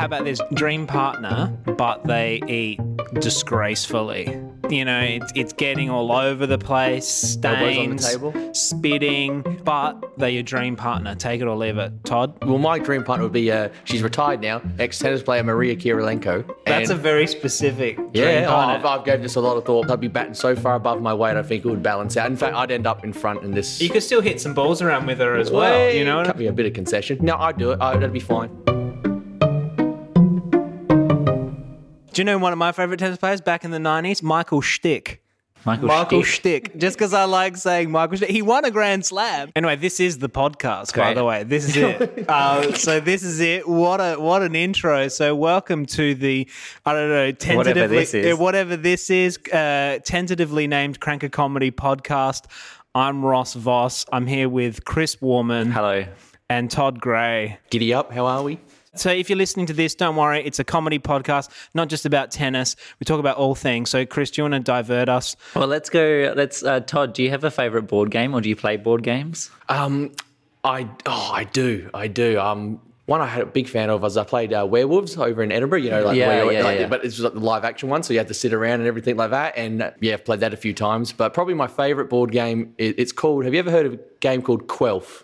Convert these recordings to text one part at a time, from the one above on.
how about this dream partner, but they eat disgracefully? You know, it's, it's getting all over the place, Elbows on the stains, table. spitting, but they're your dream partner. Take it or leave it. Todd? Well, my dream partner would be, uh, she's retired now, ex tennis player Maria Kirilenko. That's a And- very specific dream Yeah, oh, partner. I've, I've gave this a lot of thought. I'd be batting so far above my weight, I think it would balance out. In fact, I'd end up in front in this. you could still hit some balls around with her as well, you know? Cut me a bit of concession. No, I'd do it. I, that'd be fine. Do you know one of my favorite tennis players back in the 90s? Michael Stich. Michael, Michael Stich. Stich. Just because I like saying Michael Stich. He won a Grand Slam. Anyway, this is the podcast, by the way. This is it. uh, so this is it. What a what an intro. So welcome to the I don't know tentatively this is. uh, whatever this is uh, tentatively named Cranker Comedy podcast. I'm Ross Voss. I'm here with Chris Warman Hello. and Todd Gray. Giddy up, how are we? So if you're listening to this, don't worry. It's a comedy podcast, not just about tennis. We talk about all things. So Chris, do you want to divert us? Well, let's go. Let's. Uh, Todd, do you have a favorite board game, or do you play board games? Um, I oh, I do, I do. Um, one I had a big fan of was I played uh, Werewolves over in Edinburgh. You know, like, Yeah, where yeah, like, yeah. but this was like the live action one, so you had to sit around and everything like that. And uh, yeah, I've played that a few times. But probably my favorite board game, it, it's called. Have you ever heard of a game called Quelf?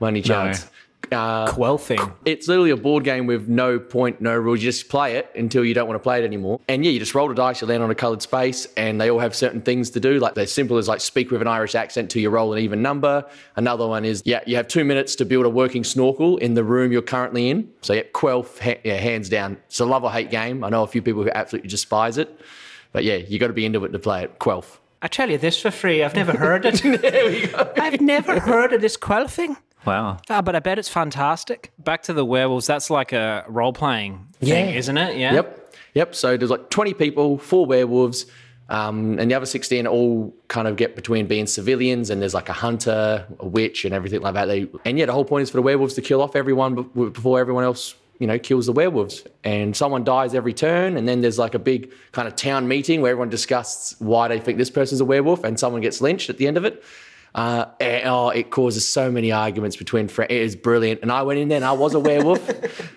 Money any chance? Uh, Quelfing. it's literally a board game with no point, no rules. You just play it until you don't want to play it anymore. And yeah, you just roll the dice, you land on a coloured space, and they all have certain things to do. Like they're simple as like speak with an Irish accent till you roll an even number. Another one is yeah, you have two minutes to build a working snorkel in the room you're currently in. So yeah, Quelf, ha- yeah, hands down. It's a love or hate game. I know a few people who absolutely despise it, but yeah, you got to be into it to play it. Quelf. I tell you this for free. I've never heard it. there we go. I've never heard of this Quelfing. Wow. Ah, but I bet it's fantastic. Back to the werewolves. That's like a role playing thing, Yeah. isn't it? Yeah. Yep. Yep. So there's like 20 people, four werewolves, um, and the other 16 all kind of get between being civilians, and there's like a hunter, a witch, and everything like that. They and yeah, the whole point is for the werewolves to kill off everyone before everyone else, you know, kills the werewolves. And someone dies every turn, and then there's like a big kind of town meeting where everyone discusses why they think this person's a werewolf, and someone gets lynched at the end of it. Uh, and, oh, it causes so many arguments between friends. It is brilliant. And I went in there and I was a werewolf.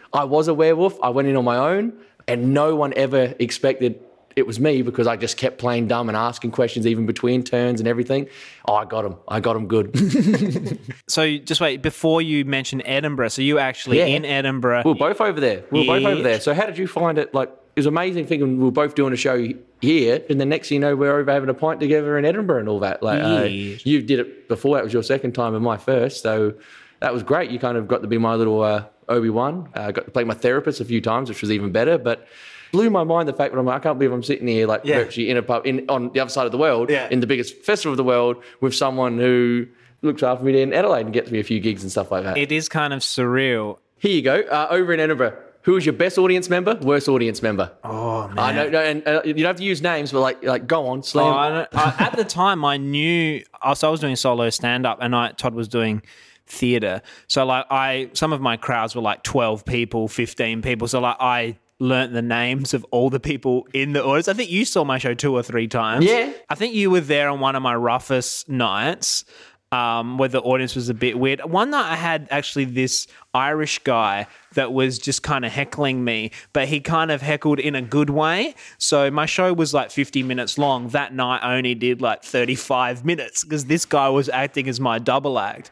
I was a werewolf. I went in on my own, and no one ever expected it was me because I just kept playing dumb and asking questions even between turns and everything. Oh, I got him. I got him good. So just wait, before you mention Edinburgh, so you actually Yeah. in Edinburgh. We are both over there. We were both over there. So how did you find it? Like, it was amazing thinking we were both doing a show here, and the next thing you know, we're over having a pint together in Edinburgh and all that. Like, uh, you did it before. That was your second time and my first. So that was great. You kind of got to be my little uh, Obi Wan. I got to play my therapist a few times, which was even better. But blew my mind the fact that I'm like, I can't believe I'm sitting here like Yeah. virtually in a pub in on the other side of the world, Yeah. in the biggest festival of the world, with someone who looks after me in Adelaide and gets me a few gigs and stuff like that. It is kind of surreal. Here you go. Uh, over in Edinburgh, who was your best audience member, worst audience member? Oh man. I know, no, and uh, you don't have to use names, but like, like go on, Oh, slam. I don't- I- at the time, I knew. uh, So I was doing solo stand up, and I Todd was doing theater. So like, I some of my crowds were like twelve people, fifteen people. So like, I learnt the names of all the people in the audience. I think you saw my show two or three times. Yeah. I think you were there on one of my roughest nights. Um, where the audience was a bit weird. One night I had actually this Irish guy that was just kind of heckling me, but he kind of heckled in a good way. So my show was like 50 minutes long. That night I only did like 35 minutes because this guy was acting as my double act.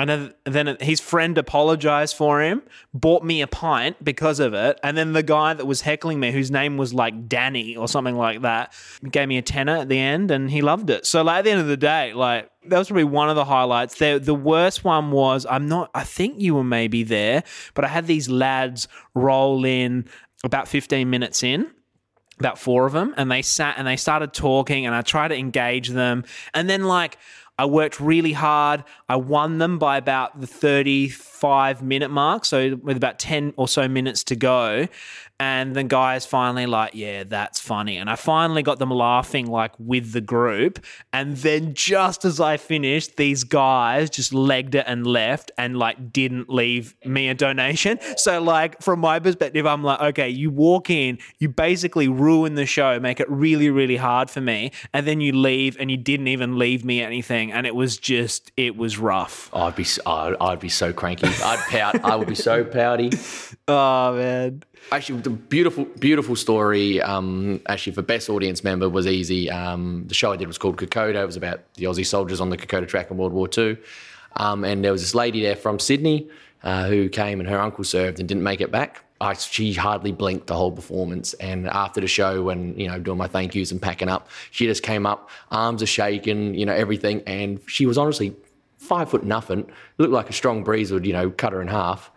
And then, his friend apologized for him, bought me a pint because of it. And then the guy that was heckling me, whose name was like Danny or something like that, gave me a tenner at the end and he loved it. So, like, at the end of the day, like, that was probably one of the highlights. The, the worst one was I'm not, I think you were maybe there, but I had these lads roll in about 15 minutes in about four of them and they sat and they started talking and I tried to engage them and then like I worked really hard. I won them by about the 35 minute mark, so with about 10 or so minutes to go. And the guys finally like, yeah, that's funny. And I finally got them laughing like with the group. And then just as I finished, these guys just legged it and left and like didn't leave me a donation. So like from my perspective, I'm like, okay, you walk in, you basically ruin the show, make it really, really hard for me, and then you leave and you didn't even leave me anything. and it was just it was rough. I'd be I'd, I'd be so cranky. I'd pout. I would be so pouty. Oh man, Actually, the beautiful, beautiful story. Um, actually, for best audience member was easy. Um, the show I did was called Kokoda. It was about the Aussie soldiers on the Kokoda track in World War II. Um, and there was this lady there from Sydney uh, who came and her uncle served and didn't make it back. I, she hardly blinked the whole performance. And after the show, when you know doing my thank yous and packing up, she just came up, arms are shaking, you know everything, and she was honestly five foot nothing. Looked like a strong breeze would you know cut her in half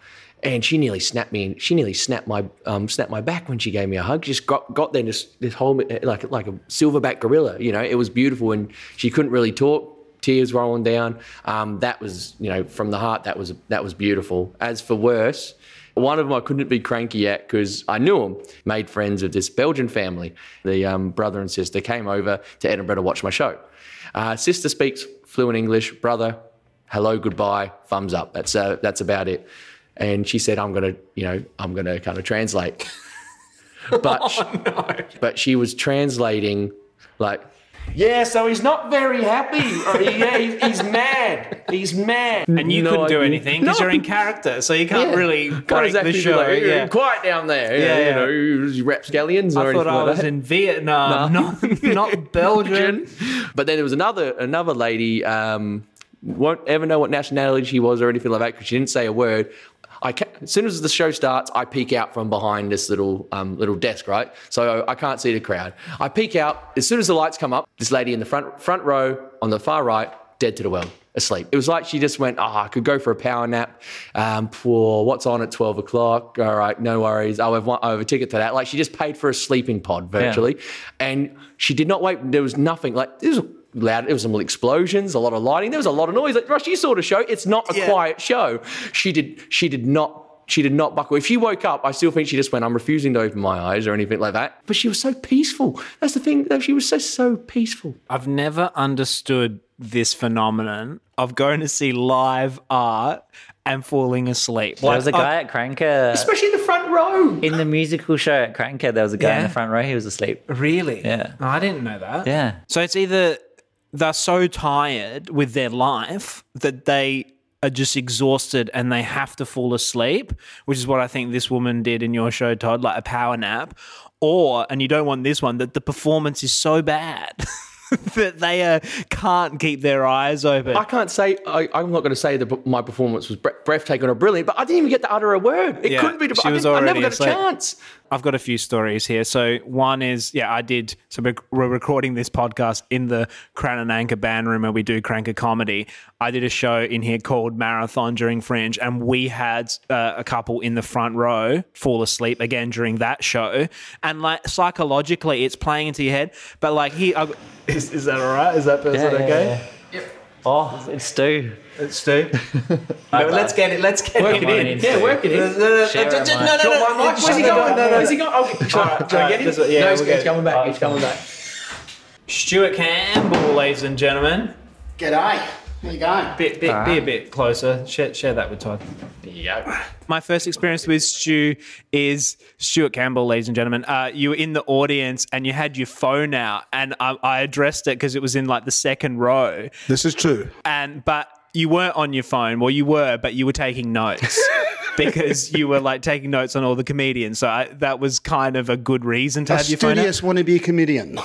and she nearly snapped me. She nearly snapped my um, snapped my back when she gave me a hug. She Just got got there, just this whole like like a silverback gorilla. You know, it was beautiful, and she couldn't really talk. Tears rolling down. Um, that was you know from the heart. That was that was beautiful. As for worse. One of them I couldn't be cranky at because I knew them. Made friends with this Belgian family. The um, brother and sister came over to Edinburgh to watch my show. Uh, sister speaks fluent English. Brother, hello, goodbye, thumbs up. That's uh, that's about it and she said, "I'm gonna, you know, I'm gonna kind of translate." But she, but she was translating like, yeah. So he's not very happy. Or, yeah, he's, he's mad. He's mad. and you No couldn't do anything because No. you're in character, so you can't Yeah. really Can't break exactly the show. like, yeah. quiet down there. Yeah, Yeah, yeah. you know, you rapscallions or I anything thought I like was that. in Vietnam, not not Belgium. But then there was another another lady. Um, won't ever know what nationality she was or anything like that because she didn't say a word. I as soon as the show starts, I peek out from behind this little um, little desk, right? So I can't see the crowd. I peek out as soon as the lights come up. This lady in the front front row on the far right, dead to the world, asleep. It was like she just went, "Ah, I could go for a power nap. Um, for what's on at twelve o'clock? All right, no worries. I'll have, one, I have a ticket to that." Like she just paid for a sleeping pod virtually, and she did not wait. There was nothing like this. Was, Loud. There was some explosions, a lot of lighting. There was a lot of noise. Like Rush, you saw the show. It's not a Yeah. quiet show. She did. She did not. She did not buckle. If she woke up, I still think she just went, "I'm refusing to open my eyes" or anything like that. But she was so peaceful. That's the thing. though, She was so so peaceful. I've never understood this phenomenon of going to see live art and falling asleep. There was a Like, guy at Cranker Especially in the front row. in the musical show at Cranker. There was a guy in the front row. He was asleep. really? Yeah. Oh, I didn't know that. Yeah. So it's either they're so tired with their life that they are just exhausted and they have to fall asleep, which is what I think this woman did in your show, Todd, like a power nap. Or, and you don't want this one, that the performance is so bad that they uh, can't keep their eyes open. I can't say. I, I'm not going to say that my performance was bre- breathtaking or brilliant, but I didn't even get to utter a word. It Yeah, couldn't be. she I, I never got asleep. a chance. I've got a few stories here. So one is, yeah, I did. So we're, recording this podcast in the Crown and Anchor band room where we do Cranker comedy. I did a show in here called Marathon during Fringe, and we had uh, a couple in the front row fall asleep again during that show. And like psychologically, it's playing into your head. But like he, I, is, is that all right? Is that person Yeah, yeah, okay? Oh, it's Stu. It's Stu. no, let's get it. Let's get Work it it in. in. Yeah, work it in. No, no, no, Share Do Where's he going? no, no, no. Where's he going? Okay. Shall, Alright, shall I get him? just- yeah, no, he's, we'll he's coming back. He's coming back. Stuart Campbell, ladies and gentlemen. G'day. How you going? Bit, bit, be a bit closer. Share, share that with Todd. There you go. My first experience with Stu is Stuart Campbell, ladies and gentlemen. Uh, you were in the audience and you had your phone out, and I, I addressed it because it was in like the second row, This is true. and but you weren't on your phone. Well, you were, but you were taking notes. Because you were like taking notes on all the comedians, so I, that was kind of a good reason to A have your phone out. studious wannabe comedian.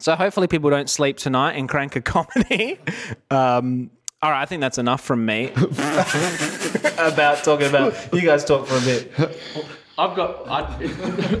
So hopefully people don't sleep tonight and Cranker comedy. Um, all right, I think that's enough from me about talking about. You guys talk for a bit. I've got I,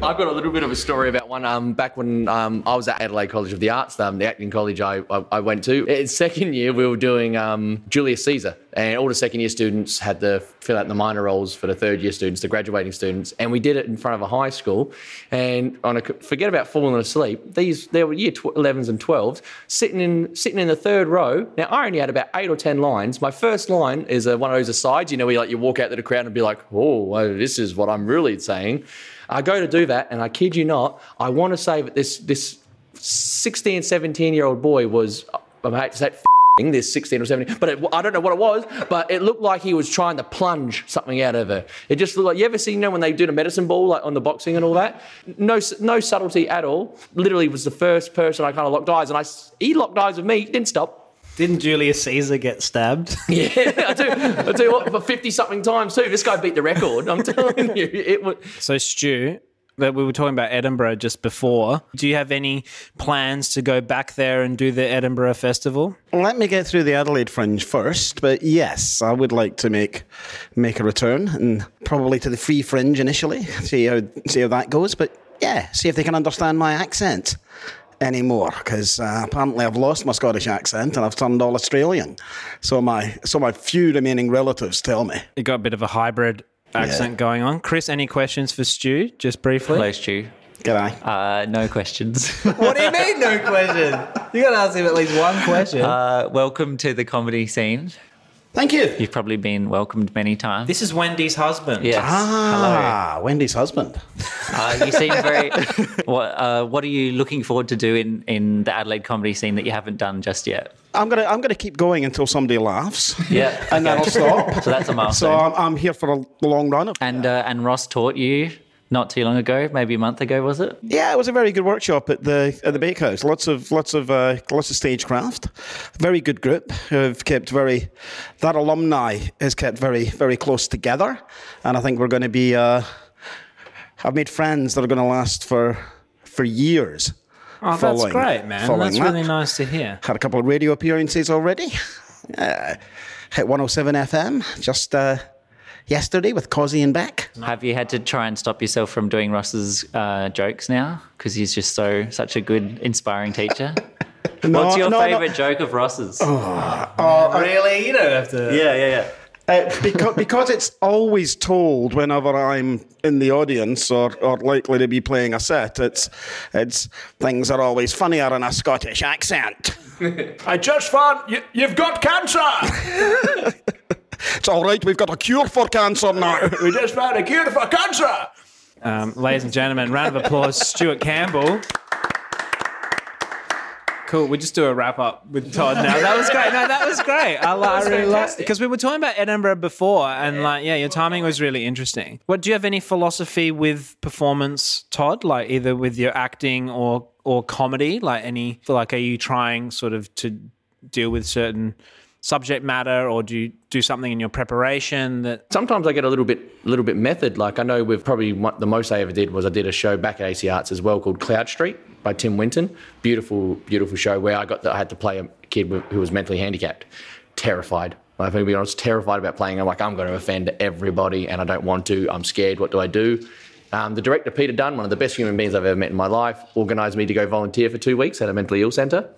I've got a little bit of a story about one. Um, back when um, I was at Adelaide College of the Arts, um, the acting college I, I, I went to. In second year, we were doing um, Julius Caesar, and all the second year students had to fill out the minor roles for the third year students, the graduating students, and we did it in front of a high school. And on a forget about falling asleep. These there were year tw- 11s and 12s sitting in sitting in the third row. Now I only had about eight or ten lines. My first line is one of those asides, you know, where you, like you walk out to the crowd and be like, "Oh, well, this is what I'm really saying." I go to do that, and I kid you not, I want to say that this this 16, 17 year old boy was, I hate to say, this 16 or 17, but it, I don't know what it was, but it looked like he was trying to plunge something out of her. It just looked like, you ever seen, you know, when they do the medicine ball, like on the boxing and all that? No, no subtlety at all. Literally was the first person I kind of locked eyes, and I, he locked eyes with me, didn't stop. Didn't Julius Caesar get stabbed? Yeah, I do. I do what for fifty something times too. This guy beat the record. I'm telling you, it was. so, Stu, that we were talking about Edinburgh just before. Do you have any plans to go back there and do the Edinburgh Festival? Let me get through the Adelaide Fringe first, but yes, I would like to make make a return and probably to the Free Fringe initially. See how see how that goes. But yeah, see if they can understand my accent anymore because uh, apparently I've lost my Scottish accent and I've turned all Australian. So my so my few remaining relatives tell me. You got a bit of a hybrid accent going on. Chris, any questions for Stu, just briefly? Hello, Stu. G'day. Uh, no questions. What do you mean, no question? You got to ask him at least one question. uh, welcome to the comedy scene. Thank you. You've probably been welcomed many times. this is Wendy's husband. yes. Ah, Wendy's husband. Uh, you seem very. what uh, What are you looking forward to do in, in the Adelaide comedy scene that you haven't done just yet? I'm gonna I'm gonna keep going until somebody laughs. Yeah. and then I'll stop. So that's a milestone. So I'm, I'm here for a long run. and uh, and Ross taught you not too long ago, maybe a month ago, was it? Yeah, it was a very good workshop at the at the bakehouse. Lots of lots of uh, lots of stagecraft. Very good group who have kept very. That alumni has kept very very close together, and I think we're going to be. Uh, I've made friends that are going to last for for years. Oh, that's following- great, man. following That's that. really nice to hear. Had a couple of radio appearances already. Uh, hit 107 FM just uh, yesterday with Cozzy and Beck. Have you had to try and stop yourself from doing Ross's uh, jokes now because he's just so such a good, inspiring teacher? What's your no, no. favorite joke of Ross's? Oh really? You don't have to. Yeah, yeah, yeah. Uh, because, because it's always told whenever I'm in the audience or, or likely to be playing a set, it's, it's things are always funnier in a Scottish accent. I just found you, you've got cancer. It's all right, we've got a cure for cancer now. we just found a cure for cancer. Um, ladies and gentlemen, round of applause, Stuart Campbell. Cool. We just do a wrap up with Todd now. That was great. No, that was great. I, li- I really like because we were talking about Edinburgh before, and like, yeah, your timing was really interesting. What do you have any philosophy with performance, Todd? Like either with your acting or or comedy? Like any? Like, are you trying sort of to deal with certain subject matter, or do you do something in your preparation that Sometimes I get a little bit, little bit method. Like I know we've probably the most I ever did was I did a show back at AC Arts as well called Cloudstreet by Tim Winton. Beautiful, beautiful show where I got I had to play a kid who was mentally handicapped, terrified. If I'm being honest, terrified about playing. I'm like, I'm going to offend everybody, and I don't want to. I'm scared. What do I do? Um, the director Peter Dunn, one of the best human beings I've ever met in my life, organised me to go volunteer for two weeks at a mentally ill centre.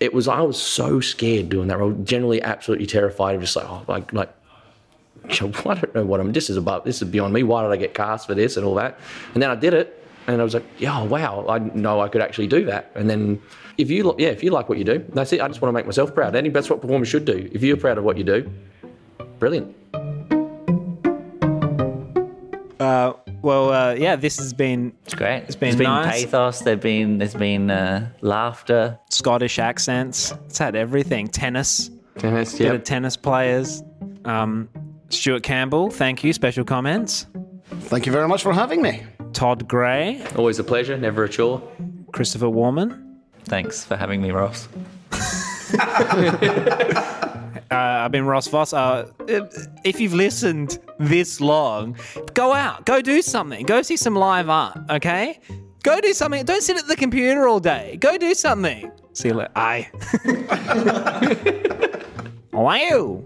It was I was so scared doing that role. Generally, absolutely terrified. of just like, oh, like, like I don't know what I'm. This is above. This is beyond me. Why did I get cast for this and all that? And then I did it, and I was like, yeah, oh, wow. I know I could actually do that. And then, if you, yeah, if you like what you do, that's it. I just want to make myself proud. I think that's what performers should do. If you're proud of what you do, brilliant. Uh, Well, uh, yeah, this has been It's great. It's been there's been nice. pathos. There's been there's been uh, laughter. Scottish accents. It's had everything. Tennis, Tennis, bit of tennis players. Um, Stuart Campbell, thank you. Special comments. Thank you very much for having me. Todd Gray, Always a pleasure, never a chore. Christopher Warman. Thanks for having me, Ross. Uh, I've been Ross Voss. Uh, if- you've listened this long, go out, go do something, go see some live art. Okay, go do something. Don't sit at the computer all day. Go do something. See you later. Aye. wow.